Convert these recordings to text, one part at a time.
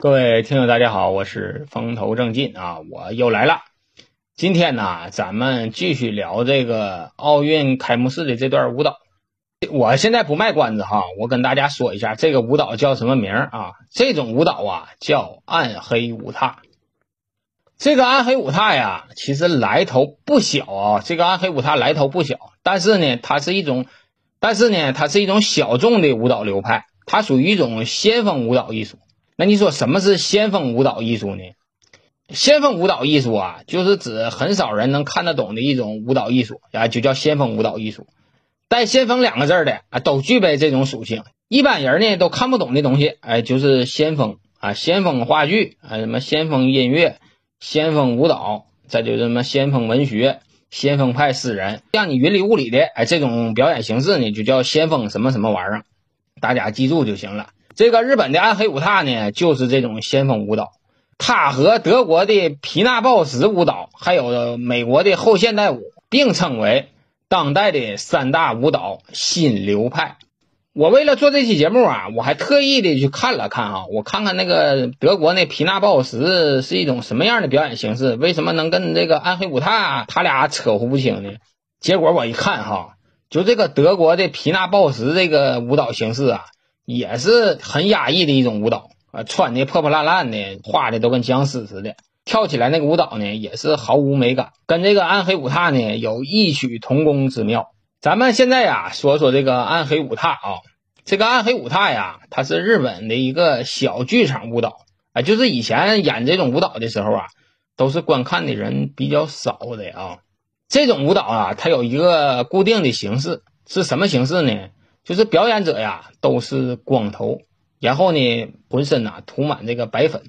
各位听友，大家好，我是风头正劲啊，我又来了。今天呢，咱们继续聊这个奥运开幕式的这段舞蹈。我现在不卖关子哈，我跟大家说一下这个舞蹈叫什么名啊？这种舞蹈啊叫暗黑舞踏。这个暗黑舞踏呀，其实来头不小啊。这个暗黑舞踏来头不小，但是呢，它是一种，但是呢，它是一种小众的舞蹈流派，它属于一种先锋舞蹈艺术。那你说什么是先锋舞蹈艺术呢？先锋舞蹈艺术啊，就是指很少人能看得懂的一种舞蹈艺术啊，就叫先锋舞蹈艺术。带“先锋”两个字的啊，都具备这种属性。一般人呢都看不懂的东西，哎，就是先锋啊，先锋话剧啊，什么先锋音乐、先锋舞蹈，再就什么先锋文学、先锋派诗人，像你云里雾里的哎，这种表演形式呢，就叫先锋什么什么玩意儿，大家记住就行了。这个日本的暗黑舞踏呢，就是这种先锋舞蹈。它和德国的皮纳鲍什舞蹈，还有美国的后现代舞，并称为当代的三大舞蹈新流派。我为了做这期节目啊，我还特意的去看了看啊，我看看那个德国那皮纳鲍什是一种什么样的表演形式，为什么能跟这个暗黑舞踏他俩扯乎不清呢？结果我一看哈，就这个德国的皮纳鲍什这个舞蹈形式啊。也是很压抑的一种舞蹈啊，穿的破破烂烂的，画的都跟僵尸似的，跳起来那个舞蹈呢，也是毫无美感，跟这个暗黑舞踏呢有异曲同工之妙。咱们现在呀，说说这个暗黑舞踏啊，这个暗黑舞踏呀，它是日本的一个小剧场舞蹈啊，就是以前演这种舞蹈的时候啊，都是观看的人比较少的啊。这种舞蹈啊，它有一个固定的形式，是什么形式呢？就是表演者呀，都是光头，然后呢，浑身呐涂满这个白粉，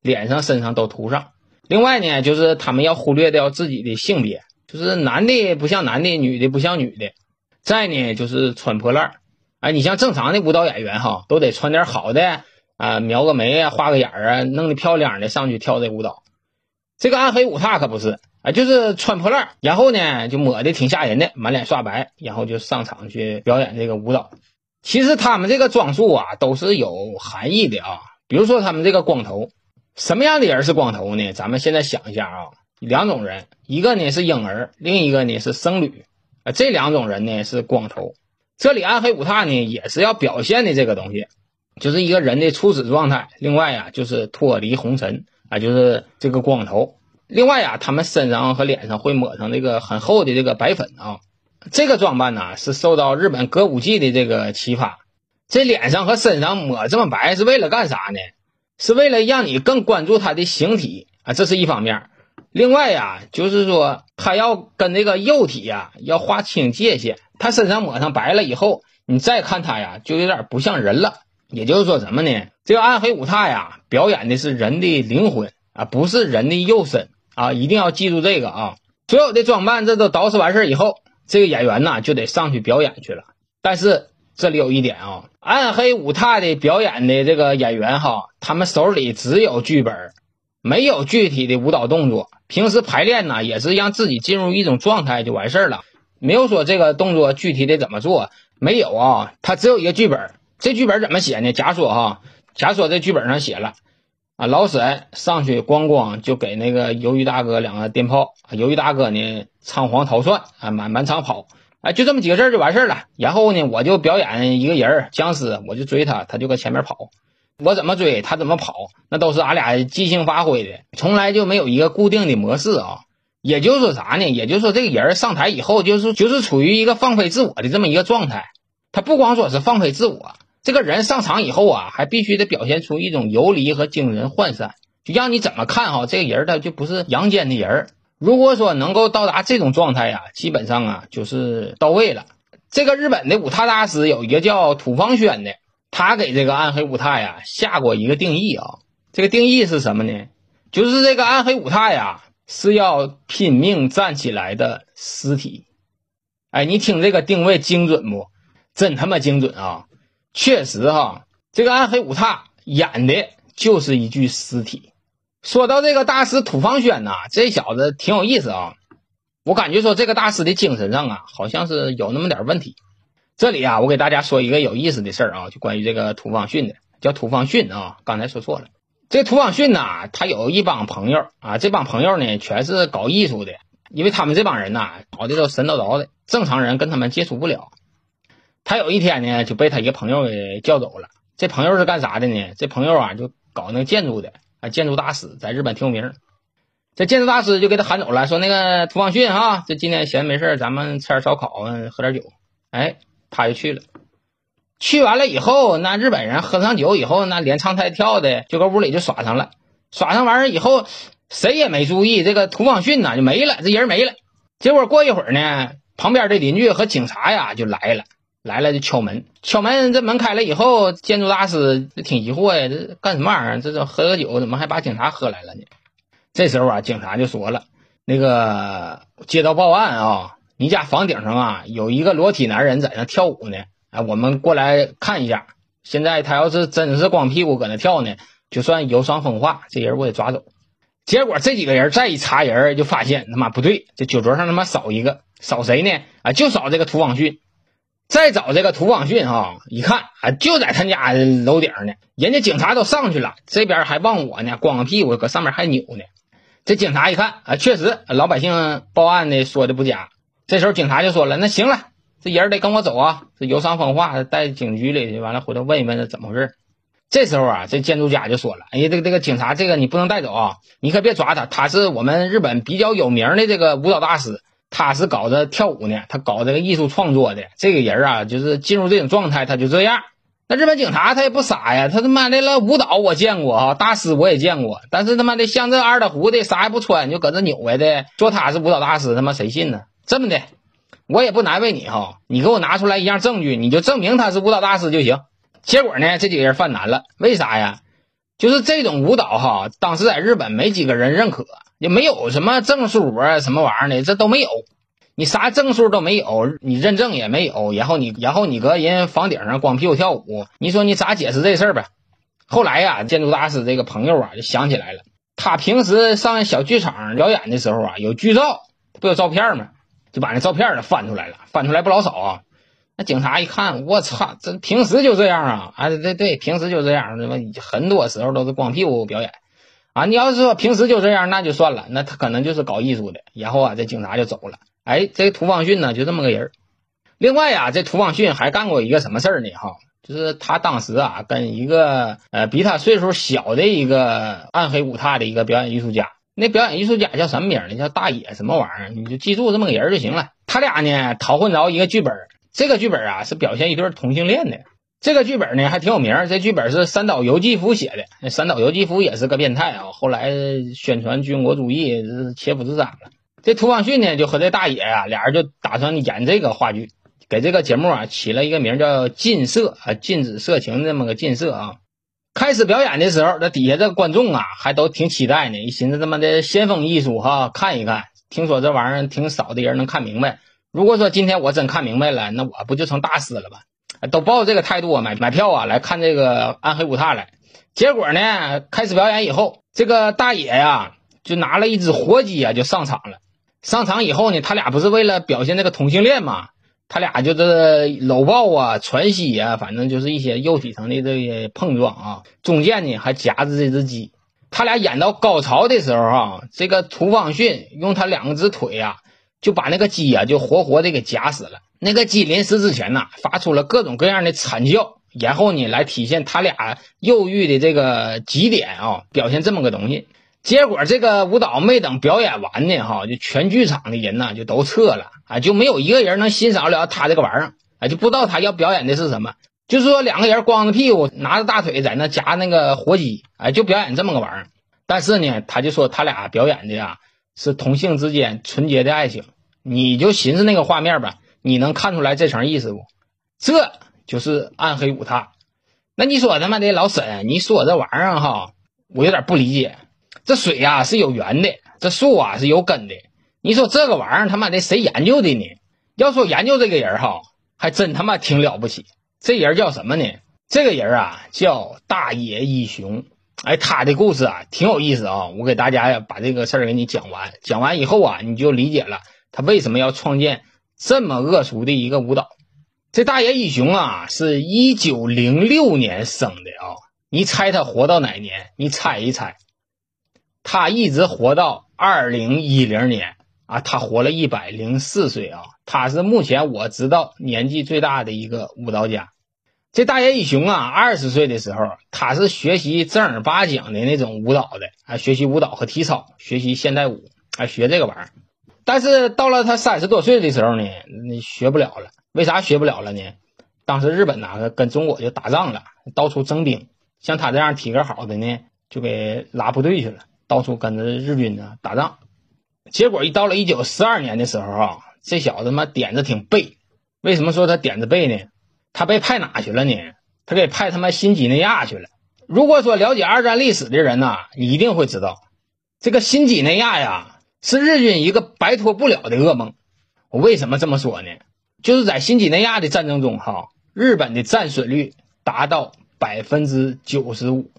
脸上、身上都涂上。另外呢，就是他们要忽略掉自己的性别，就是男的不像男的，女的不像女的。再呢，就是穿破烂儿。哎，你像正常的舞蹈演员哈，都得穿点好的啊，描个眉啊，画个眼儿啊，弄得漂亮的上去跳这舞蹈。这个暗黑舞踏可不是。啊，就是穿破烂，然后呢，就抹的挺吓人的，满脸刷白，然后就上场去表演这个舞蹈。其实他们这个装束啊，都是有含义的啊。比如说他们这个光头，什么样的人是光头呢？咱们现在想一下啊，两种人，一个呢是婴儿，另一个呢是僧侣啊。这两种人呢是光头。这里暗黑舞踏呢也是要表现的这个东西，就是一个人的初始状态。另外呀，就是脱离红尘啊，就是这个光头。另外呀，他们身上和脸上会抹上这个很厚的这个白粉啊。这个装扮呢，是受到日本歌舞伎的这个启发。这脸上和身上抹这么白是为了干啥呢？是为了让你更关注他的形体啊，这是一方面。另外呀，就是说他要跟这个肉体呀要划清界限。他身上抹上白了以后，你再看他呀，就有点不像人了。也就是说什么呢？这个暗黑舞踏呀，表演的是人的灵魂啊，不是人的肉身。啊，一定要记住这个啊！所有的装扮这都捯饬完事以后，这个演员呢就得上去表演去了。但是这里有一点啊，暗黑舞踏的表演的这个演员哈，他们手里只有剧本，没有具体的舞蹈动作。平时排练呢，也是让自己进入一种状态就完事儿了，没有说这个动作具体的怎么做，没有啊，他只有一个剧本。这剧本怎么写呢？假说哈，假说这剧本上写了。啊，老沈上去咣咣就给那个鱿鱼大哥两个电炮，鱿鱼大哥呢仓皇逃窜啊，满满场跑，哎，就这么几个字就完事儿了。然后呢，我就表演一个人儿僵尸，我就追他，他就搁前面跑，我怎么追他怎么跑，那都是俺俩即兴发挥的，从来就没有一个固定的模式啊。也就是说啥呢？也就是说这个人上台以后，就是就是处于一个放飞自我的这么一个状态，他不光说是放飞自我。这个人上场以后啊，还必须得表现出一种游离和精神涣散，就让你怎么看哈，这个人他就不是阳间的人。如果说能够到达这种状态呀，基本上啊就是到位了。这个日本的舞踏大师有一个叫土方轩的，他给这个暗黑舞踏呀下过一个定义啊。这个定义是什么呢？就是这个暗黑舞踏呀是要拼命站起来的尸体。哎，你听这个定位精准不？真他妈精准啊！确实哈，这个暗黑五叉演的就是一具尸体。说到这个大师土方轩呐，这小子挺有意思啊。我感觉说这个大师的精神上啊，好像是有那么点问题。这里啊，我给大家说一个有意思的事儿啊，就关于这个土方训的，叫土方训啊，刚才说错了。这土方训呐，他有一帮朋友啊，这帮朋友呢全是搞艺术的，因为他们这帮人呐搞的都神叨叨的，正常人跟他们接触不了。他有一天呢就被他一个朋友给叫走了。这朋友是干啥的呢？这朋友啊就搞那个建筑的啊，建筑大师，在日本挺有名。这建筑大师就给他喊走了，说那个涂方训哈，这今天闲没事咱们吃点烧烤，喝点酒。哎，他就去了。去完了以后，那日本人喝上酒以后，那连唱带跳的，就搁屋里就耍上了。耍上完事以后，谁也没注意，这个涂方训呐就没了，这人没了。结果过一会儿呢，旁边的邻居和警察呀就来了，来了就敲门，敲门这门开了以后，建筑大师挺疑惑呀，这干什么玩意儿？这这喝个酒，怎么还把警察喝来了呢？这时候啊，警察就说了：“那个接到报案啊，你家房顶上啊有一个裸体男人在那跳舞呢，哎，我们过来看一下。现在他要是真是光屁股搁那跳呢，就算有伤风化，这人我得抓走。”结果这几个人再一查人，就发现他妈不对，这酒桌上他妈少一个，少谁呢？啊，就少这个涂方训。再找这个涂方训哈，一看啊，就在他家楼顶呢。人家警察都上去了，这边还望我呢，光个屁股搁上面还扭呢。这警察一看啊，确实老百姓报案的说的不假。这时候警察就说了：“那行了，这人得跟我走啊，这游伤风化，带警局里去，完了回头问一问这怎么回事。”这时候啊，这建筑家就说了：“哎呀，这个这个警察，这个你不能带走啊，你可别抓他，他是我们日本比较有名的这个舞蹈大师，他是搞这跳舞呢，他搞这个艺术创作的。这个人啊，就是进入这种状态，他就这样。”那日本警察他也不傻呀，他他妈的了舞蹈我见过哈，大师我也见过，但是他妈的像这二大胡的啥也不穿就搁这扭歪的，说他是舞蹈大师，他妈谁信呢？这么的，我也不难为你哈，你给我拿出来一样证据，你就证明他是舞蹈大师就行。结果呢，这几个人犯难了，为啥呀？就是这种舞蹈哈，当时在日本没几个人认可，也没有什么证书啊，什么玩意儿的，这都没有。你啥证书都没有，你认证也没有，然后你然后你搁人房顶上光屁股跳舞，你说你咋解释这事儿呗？后来呀，建筑大师这个朋友啊就想起来了，他平时上小剧场表演的时候啊，有剧照，不有照片吗？就把那照片呢翻出来了，翻出来不老少啊。那警察一看，我操，这平时就这样啊？啊，对对，平时就这样，什么很多时候都是光屁股表演啊。你要是说平时就这样，那就算了，那他可能就是搞艺术的。然后啊，这警察就走了。哎，这个涂方训呢，就这么个人另外呀，这涂方训还干过一个什么事儿呢？哈，就是他当时啊，跟一个呃比他岁数小的一个暗黑舞踏的一个表演艺术家，那表演艺术家叫什么名呢？叫大野什么玩意儿？你就记住这么个人就行了。他俩呢，讨混着一个剧本，这个剧本啊是表现一对同性恋的。这个剧本呢还挺有名，这剧本是三岛由纪夫写的。那三岛由纪夫也是个变态啊，后来宣传军国主义，是切腹自杀了。这涂方训呢，就和这大爷啊，俩人就打算演这个话剧，给这个节目啊起了一个名叫“禁色”啊，禁止色情这么个禁色啊。开始表演的时候，这底下这观众啊，还都挺期待呢，一寻思他妈的先锋艺术哈，看一看。听说这玩意儿挺少的人能看明白。如果说今天我真看明白了，那我不就成大师了吧？都抱这个态度啊，买买票啊，来看这个暗黑舞踏来。结果呢，开始表演以后，这个大爷呀，就拿了一只活鸡啊，就上场了。上场以后呢，他俩不是为了表现这个同性恋嘛？他俩就是搂抱啊、喘息啊，反正就是一些肉体上的这些碰撞啊。中间呢还夹着这只鸡。他俩演到高潮的时候啊，这个涂方训用他两只腿啊，就把那个鸡啊就活活的给夹死了。那个鸡临死之前呐，发出了各种各样的惨叫，然后呢来体现他俩肉欲的这个极点啊，表现这么个东西。结果这个舞蹈没等表演完呢，哈，就全剧场的人呢就都撤了啊，就没有一个人能欣赏了他这个玩意儿啊，就不知道他要表演的是什么。就是说两个人光着屁股拿着大腿在那夹那个活鸡，哎，就表演这么个玩意儿。但是呢，他就说他俩表演的呀是同性之间纯洁的爱情。你就寻思那个画面吧，你能看出来这层意思不？这就是暗黑五踏。那你说他妈的老沈，你说这玩意儿哈，我有点不理解。这水呀是有源的，这树啊是有根的。你说这个玩意儿他妈的谁研究的呢？要说研究这个人哈，还真他妈挺了不起。这人叫什么呢？这个人啊叫大野一雄。哎，他的故事啊挺有意思啊。我给大家把这个事儿给你讲完，讲完以后啊，你就理解了他为什么要创建这么恶俗的一个舞蹈。这大野一雄啊，是一九零六年生的啊。你猜他活到哪年？你猜一猜。他一直活到二零一零年啊，他活了一百零四岁啊，他是目前我知道年纪最大的一个舞蹈家。这大野一雄啊，二十岁的时候，他是学习正儿八经的那种舞蹈的啊，学习舞蹈和体操，学习现代舞啊，学这个玩意儿。但是到了他三十多岁的时候呢，那学不了了。为啥学不了了呢？当时日本呐跟中国就打仗了，到处征兵。像他这样体格好的呢，就给拉部队去了，到处跟着日军呢打仗。结果一到了一九四二年的时候啊，这小子嘛点子挺背。为什么说他点子背呢？他被派哪去了呢？他给派他妈新几内亚去了。如果说了解二战历史的人呐，你一定会知道，这个新几内亚呀。是日军一个摆脱不了的噩梦。我为什么这么说呢？就是在新几内亚的战争中，哈，日本的战损率达到百分之九十五，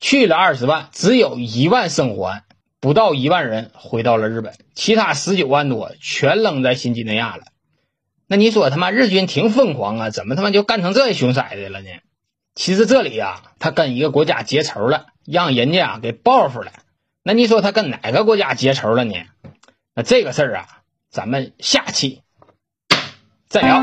去了二十万，只有一万生还，不到一万人回到了日本，其他十九万多全扔在新几内亚了。那你说他妈日军挺疯狂啊？怎么他妈就干成这熊色的了呢？其实这里呀，他跟一个国家结仇了，让人家啊给报复了。那你说他跟哪个国家结仇了呢？那这个事儿啊，咱们下期再聊。